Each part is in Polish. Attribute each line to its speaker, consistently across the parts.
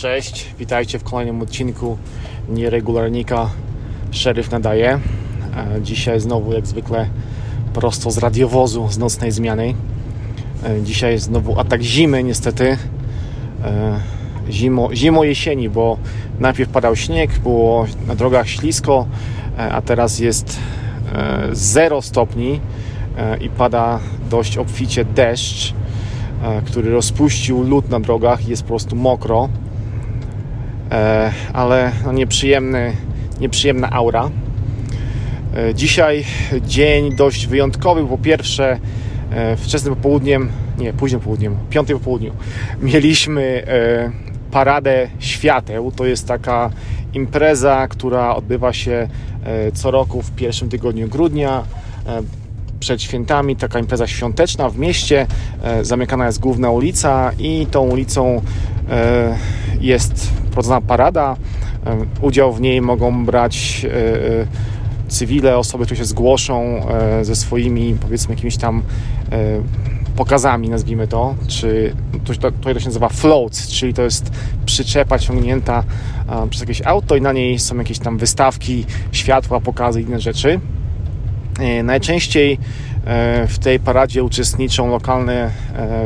Speaker 1: Cześć, witajcie w kolejnym odcinku Nieregularnika Szeryf nadaje. E, dzisiaj znowu jak zwykle prosto z radiowozu z nocnej zmiany. E, dzisiaj znowu atak zimy niestety. E, zimo, zimo jesieni, bo najpierw padał śnieg, było na drogach ślisko, a teraz jest 0 stopni i pada dość obficie deszcz który rozpuścił lód na drogach, jest po prostu mokro. E, ale no nieprzyjemny, nieprzyjemna aura. E, dzisiaj dzień dość wyjątkowy. Po pierwsze, e, wczesnym popołudniem, nie, późnym popołudniem, piątym popołudniu, mieliśmy paradę świateł. To jest taka impreza, która odbywa się co roku w pierwszym tygodniu grudnia przed świętami taka impreza świąteczna w mieście. Zamykana jest główna ulica i tą ulicą jest prowadzona parada. Udział w niej mogą brać e, e, cywile, osoby, które się zgłoszą e, ze swoimi, powiedzmy, jakimiś tam pokazami, nazwijmy to, czy to, to, to się nazywa floats, czyli to jest przyczepa ciągnięta przez jakieś auto i na niej są jakieś tam wystawki, światła, pokazy inne rzeczy. Najczęściej w tej paradzie uczestniczą lokalne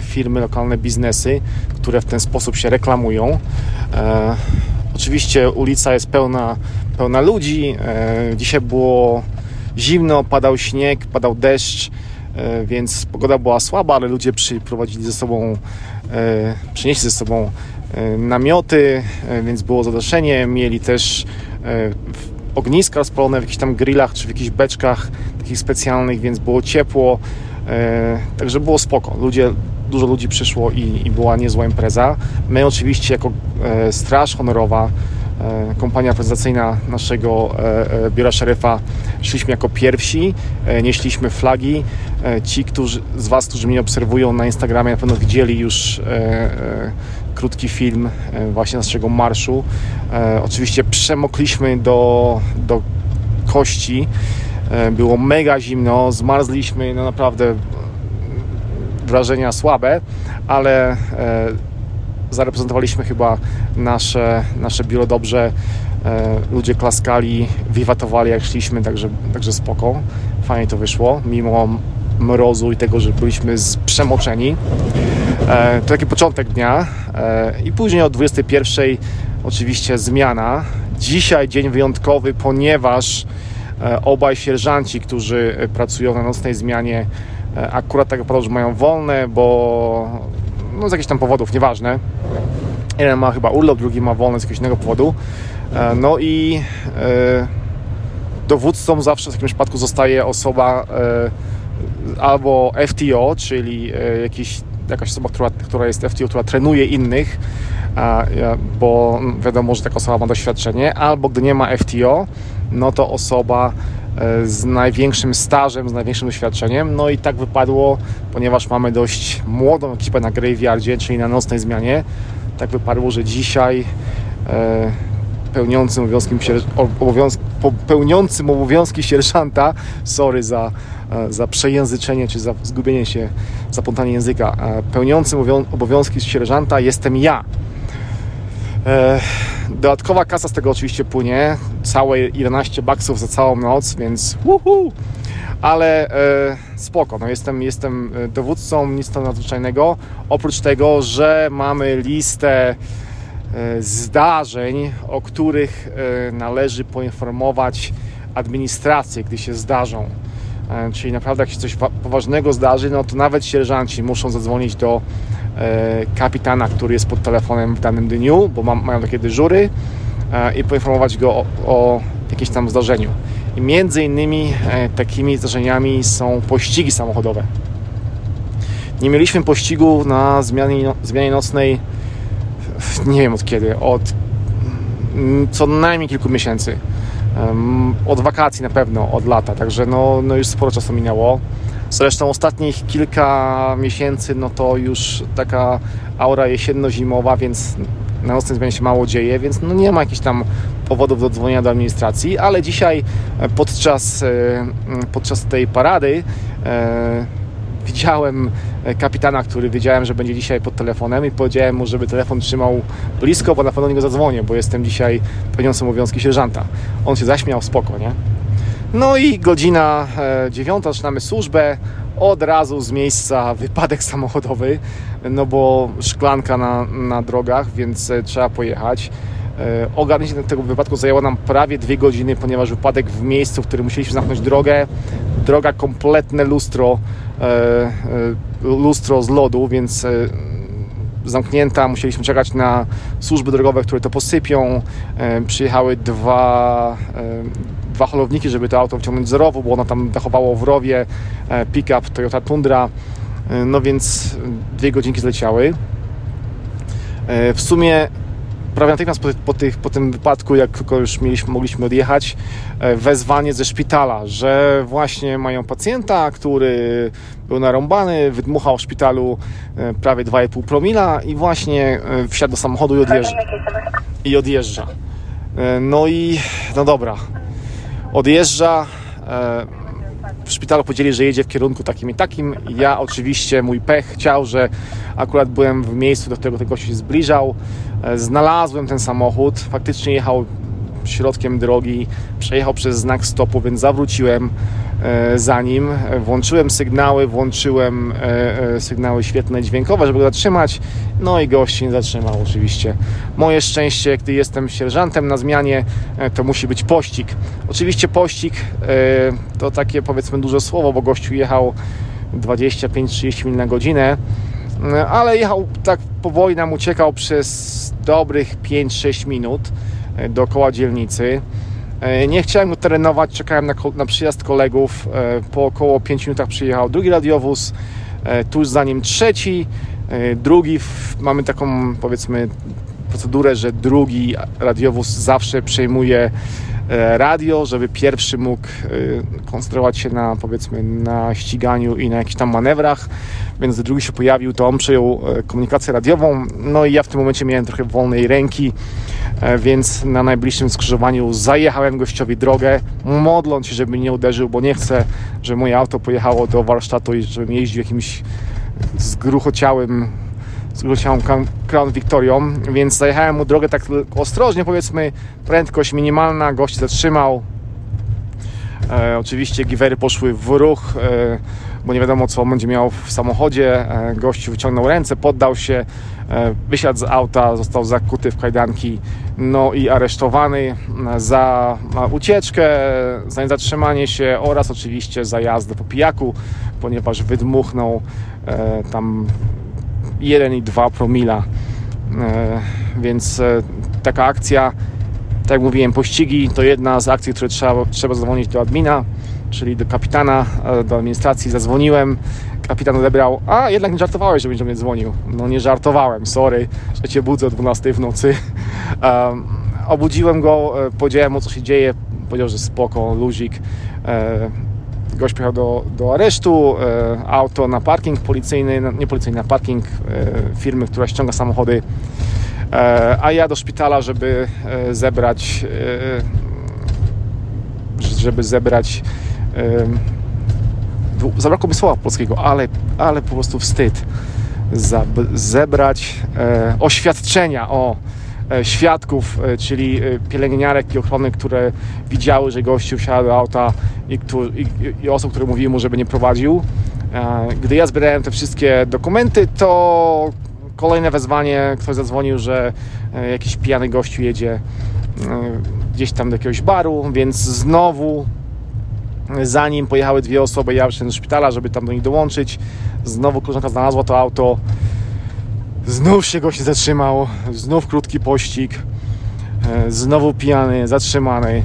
Speaker 1: firmy, lokalne biznesy, które w ten sposób się reklamują. Oczywiście ulica jest pełna, pełna ludzi. E, dzisiaj było zimno, padał śnieg, padał deszcz, e, więc pogoda była słaba, ale ludzie przyprowadzili ze sobą, e, przynieśli ze sobą namioty, więc było zadaszenie. Mieli też ogniska rozpalone w jakichś tam grillach czy w jakichś beczkach takich specjalnych, więc było ciepło. Także było spoko. Ludzie dużo ludzi przyszło i, i była niezła impreza. My oczywiście jako e, Straż Honorowa, e, kompania prezentacyjna naszego e, e biura szeryfa, szliśmy jako pierwsi, e, nieśliśmy flagi. E, ci którzy, z Was, którzy mnie obserwują na Instagramie, na pewno widzieli już krótki film właśnie naszego marszu. Oczywiście przemokliśmy do, do kości. Było mega zimno, zmarzliśmy, no naprawdę wrażenia słabe, ale e, zareprezentowaliśmy chyba nasze, nasze biuro dobrze. E, ludzie klaskali, wiwatowali jak szliśmy, także, także spoko. Fajnie to wyszło, mimo mrozu i tego, że byliśmy przemoczeni. E, to taki początek dnia i później o 21 oczywiście zmiana. Dzisiaj dzień wyjątkowy, ponieważ obaj sierżanci, którzy pracują na nocnej zmianie, E, akurat tak naprawdę, że mają wolne, bo no z jakichś tam powodów, nieważne. Jeden ma chyba urlop, drugi ma wolne z jakiegoś innego powodu. E, no i e, dowódcą zawsze w takim przypadku zostaje osoba albo FTO, czyli jakiś, jakaś osoba, która, która jest FTO, która trenuje innych, bo wiadomo, że taka osoba ma doświadczenie, albo gdy nie ma FTO, no to osoba E, z największym stażem, z największym doświadczeniem. No i tak wypadło, ponieważ mamy dość młodą ekipę na graveyardzie, czyli na nocnej zmianie. Tak wypadło, że dzisiaj e, pełniącym obowiązkiem, obowiązki, pełniącym obowiązki sierżanta, sorry za, e, za przejęzyczenie czy za zgubienie się, zaplątanie języka, e, pełniącym obowiązki sierżanta jestem ja. E, dodatkowa kasa z tego oczywiście płynie, całe 11 baksów za całą noc, więc woohoo! ale spoko, no jestem, jestem dowódcą, nic to nadzwyczajnego. Oprócz tego, że mamy listę zdarzeń, o których e, należy poinformować administrację, gdy się zdarzą. E, czyli naprawdę jak się coś poważnego zdarzy, no to nawet sierżanci muszą zadzwonić do E, kapitana, który jest pod telefonem w danym dniu, bo mają takie dyżury e, i poinformować go o, o jakimś tam zdarzeniu. I między innymi e, takimi zdarzeniami są pościgi samochodowe. Nie mieliśmy pościgu na zmianie, zmianie nocnej nie wiem od kiedy, od mm, co najmniej kilku miesięcy. Od wakacji na pewno, od lata, także no, no już sporo czasu minęło. Zresztą ostatnich kilka miesięcy, no to już taka aura jesienno-zimowa, więc na nocnej zmianie się mało dzieje, więc no nie ma jakichś tam powodów do dzwonienia do administracji, ale dzisiaj e, podczas, e, podczas tej parady e, widziałem kapitana, który wiedziałem, że będzie dzisiaj pod telefonem i powiedziałem mu, żeby telefon trzymał blisko, bo na pewno nie go zadzwonię, bo jestem dzisiaj pełniącym obowiązki sierżanta. On się zaśmiał, spoko, nie? No i godzina dziewiąta, zaczynamy służbę od razu z miejsca wypadek samochodowy, no bo szklanka na, na drogach, więc e, trzeba pojechać. E, ogarnięcie tego wypadku zajęło nam prawie dwie godziny, ponieważ wypadek w miejscu, w którym musieliśmy zamknąć drogę, droga kompletne lustro, e, lustro z lodu, więc zamknięta, musieliśmy czekać na służby drogowe, które to posypią. Przyjechały dwa, dwa holowniki, żeby to auto wciągnąć z rowu, bo ono tam dachowało w rowie, e, pick-up Toyota Tundra, e, no więc dwie godzinki zleciały. E, w sumie prawie natychmiast po, po, tych, po tym wypadku, jak tylko już mieliśmy, mogliśmy odjechać, wezwanie ze szpitala, że właśnie mają pacjenta, który był narąbany, wydmuchał w szpitalu prawie 2,5 promila i właśnie wsiadł do samochodu i odjeżdża. I odjeżdża. No i no dobra, odjeżdża. W szpitalu powiedzieli, że jedzie w kierunku takim i takim. Ja oczywiście, mój pech chciał, że akurat byłem w miejscu, do którego ten gość się zbliżał. E, znalazłem ten samochód. Faktycznie jechał środkiem drogi, przejechał przez znak stopu, więc zawróciłem za nim. Włączyłem sygnały, włączyłem e, e, sygnały świetne dźwiękowe, żeby go zatrzymać. No i gość nie zatrzymał oczywiście. Moje szczęście, gdy jestem sierżantem na zmianie, to musi być pościg. Oczywiście pościg to takie powiedzmy duże słowo, bo gościu jechał 25-30 mil na godzinę, ale jechał tak powoli nam uciekał przez dobrych 5-6 minut E, dookoła dzielnicy. E, nie chciałem go terenować, czekałem na, na przyjazd kolegów. E, po około 5 minutach przyjechał drugi radiowóz, tuż za nim trzeci, drugi. Mamy taką powiedzmy procedurę, że drugi radiowóz zawsze przejmuje radio, żeby pierwszy mógł koncentrować się na powiedzmy na ściganiu i na jakichś tam manewrach, więc drugi się pojawił, to on przejął komunikację radiową, no i ja w tym momencie miałem trochę wolnej ręki, E, więc na najbliższym skrzyżowaniu zajechałem gościowi drogę, modląc się, żeby nie uderzył, bo nie chcę, żeby moje auto pojechało do warsztatu i żebym jeździł jakimś zgruchociałym zgruchociałą Crown Victorią, więc zajechałem mu drogę tak ostrożnie, powiedzmy, prędkość minimalna, gość zatrzymał. E, oczywiście giwery poszły w ruch, e, bo nie wiadomo co on będzie miał w samochodzie. E, gościu wyciągnął ręce, poddał się, e, wysiadł z auta, został zakuty w kajdanki no i aresztowany za ucieczkę, za niezatrzymanie się oraz oczywiście za jazdę po pijaku, ponieważ wydmuchnął e, tam 1,2 promila. Więc taka akcja, tak jak mówiłem, pościgi to jedna z akcji, które trzeba, trzeba zadzwonić do admina czyli do kapitana, e, do administracji zadzwoniłem. Kapitan odebrał, a jednak nie żartowałeś, że będzie mnie dzwonił. No nie żartowałem, sorry, że cię budzę o 12 w nocy. Um, obudziłem go, e, powiedziałem mu co się dzieje, powiedział, że spoko, luzik. E, gość pojechał do, do aresztu, auto na parking policyjny, nie policyjny, na parking firmy, która ściąga samochody, a ja do szpitala, żeby zebrać żeby zebrać zabrakło mi słowa polskiego, ale, ale po prostu wstyd zebrać e, oświadczenia o e, świadków, e, czyli pielęgniarek i ochrony, które widziały, że gościu wsiadł do auta i, i, i, osób, które mówiły mu, żeby nie prowadził. Gdy ja zbierałem te wszystkie dokumenty, to kolejne wezwanie, ktoś zadzwonił, że jakiś pijany gościu jedzie gdzieś tam do jakiegoś baru, więc znowu zanim pojechały dwie osoby, ja wyszedłem do szpitala, żeby tam do nich dołączyć. Znowu koleżanka znalazła to auto. Znów się gość zatrzymał. Znów krótki pościg. E, znowu pijany, zatrzymany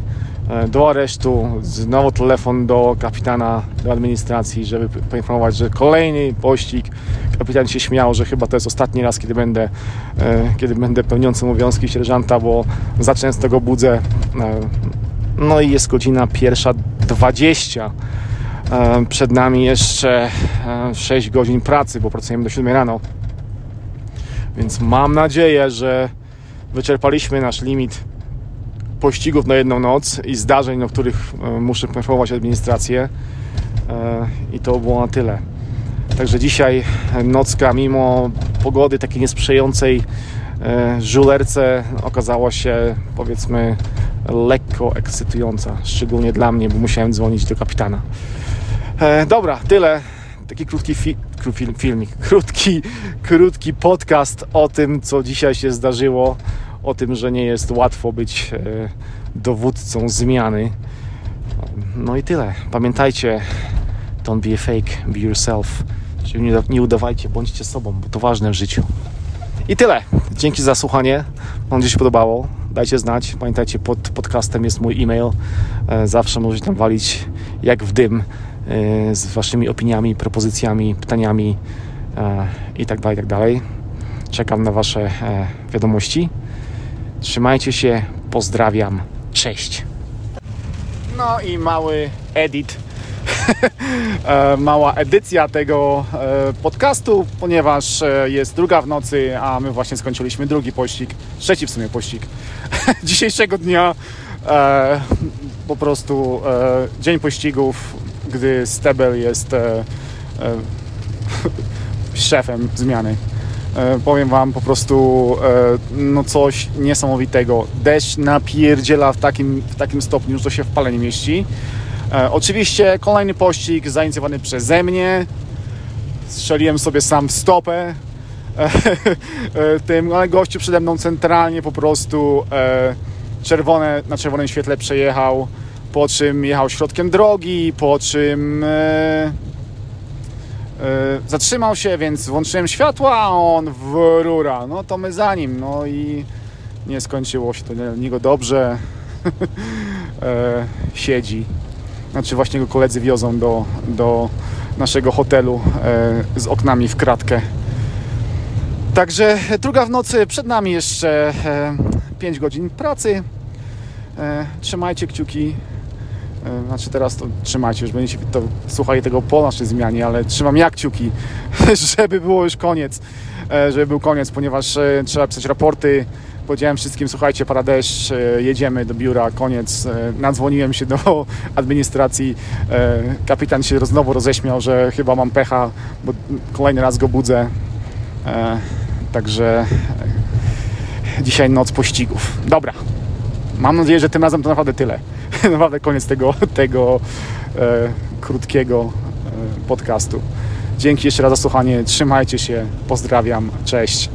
Speaker 1: e, do aresztu. Znowu telefon do kapitana, do administracji, żeby poinformować, że kolejny pościg. Kapitan się śmiał, że chyba to jest ostatni raz, kiedy będę, e, kiedy będę pełniącym obowiązki sierżanta, bo za często go budzę. No i jest godzina pierwsza 20. E, przed nami jeszcze 6 e, godzin pracy, bo pracujemy do 7 rano. Więc mam nadzieję, że wyczerpaliśmy nasz limit pościgów na jedną noc i zdarzeń, o których e, muszę poinformować administrację. I to było na tyle. Także dzisiaj nocka, mimo pogody takiej niesprzyjającej żulerce, okazała się powiedzmy lekko ekscytująca, szczególnie dla mnie, bo musiałem dzwonić do kapitana. E, dobra, tyle. Taki krótki fi film, filmik, krótki, krótki podcast o tym, co dzisiaj się zdarzyło, o tym, że nie jest łatwo być e, dowódcą zmiany. No i tyle. Pamiętajcie, don't be a fake, be yourself. Czyli nie, nie udawajcie, bądźcie sobą, bo to ważne w życiu. I tyle. Dzięki za słuchanie. Mam nadzieję, się podobało. Dajcie znać. Pamiętajcie, pod podcastem jest mój e-mail. E, zawsze możecie tam walić jak w dym e, z waszymi opiniami, propozycjami, pytaniami e, i tak tak. Czekam na wasze wiadomości. Trzymajcie się. Pozdrawiam. Cześć. No i mały edit mała edycja tego e, podcastu, ponieważ e, jest druga w nocy, a my właśnie skończyliśmy drugi pościg, trzeci w sumie pościg dzisiejszego dnia. Po prostu dzień pościgów, gdy Stebel jest szefem zmiany. Powiem Wam po prostu no coś niesamowitego. Deszcz napierdziela w takim, w takim stopniu, że to się w pale nie mieści. E, oczywiście kolejny pościg zainicjowany przeze mnie. Strzeliłem sobie sam w stopę. E, e, tym, ale gościu przede mną centralnie po prostu czerwone, na czerwonym świetle przejechał, po czym jechał środkiem drogi, po czym zatrzymał się, więc włączyłem światła, a on w rura. No to my za nim, no i nie skończyło się to niego dobrze. siedzi znaczy właśnie go koledzy wiozą do, do naszego hotelu e, z oknami w kratkę. Także druga w nocy, przed nami jeszcze e, 5 godzin pracy. E, trzymajcie kciuki. E, znaczy teraz to trzymajcie, już będziecie to słuchali tego po naszej zmianie, ale trzymam jak kciuki, żeby było już koniec, e, żeby był koniec, ponieważ e, trzeba pisać raporty, Powiedziałem wszystkim, słuchajcie, pada deszcz, e, jedziemy do biura, koniec. E, nadzwoniłem się do administracji. E, kapitan się znowu roześmiał, że chyba mam pecha, bo kolejny raz go budzę. Także dzisiaj noc pościgów. Dobra. Mam nadzieję, że tym razem to naprawdę tyle. naprawdę koniec tego, tego e, krótkiego podcastu. Dzięki jeszcze raz za słuchanie. Trzymajcie się. Pozdrawiam. Cześć.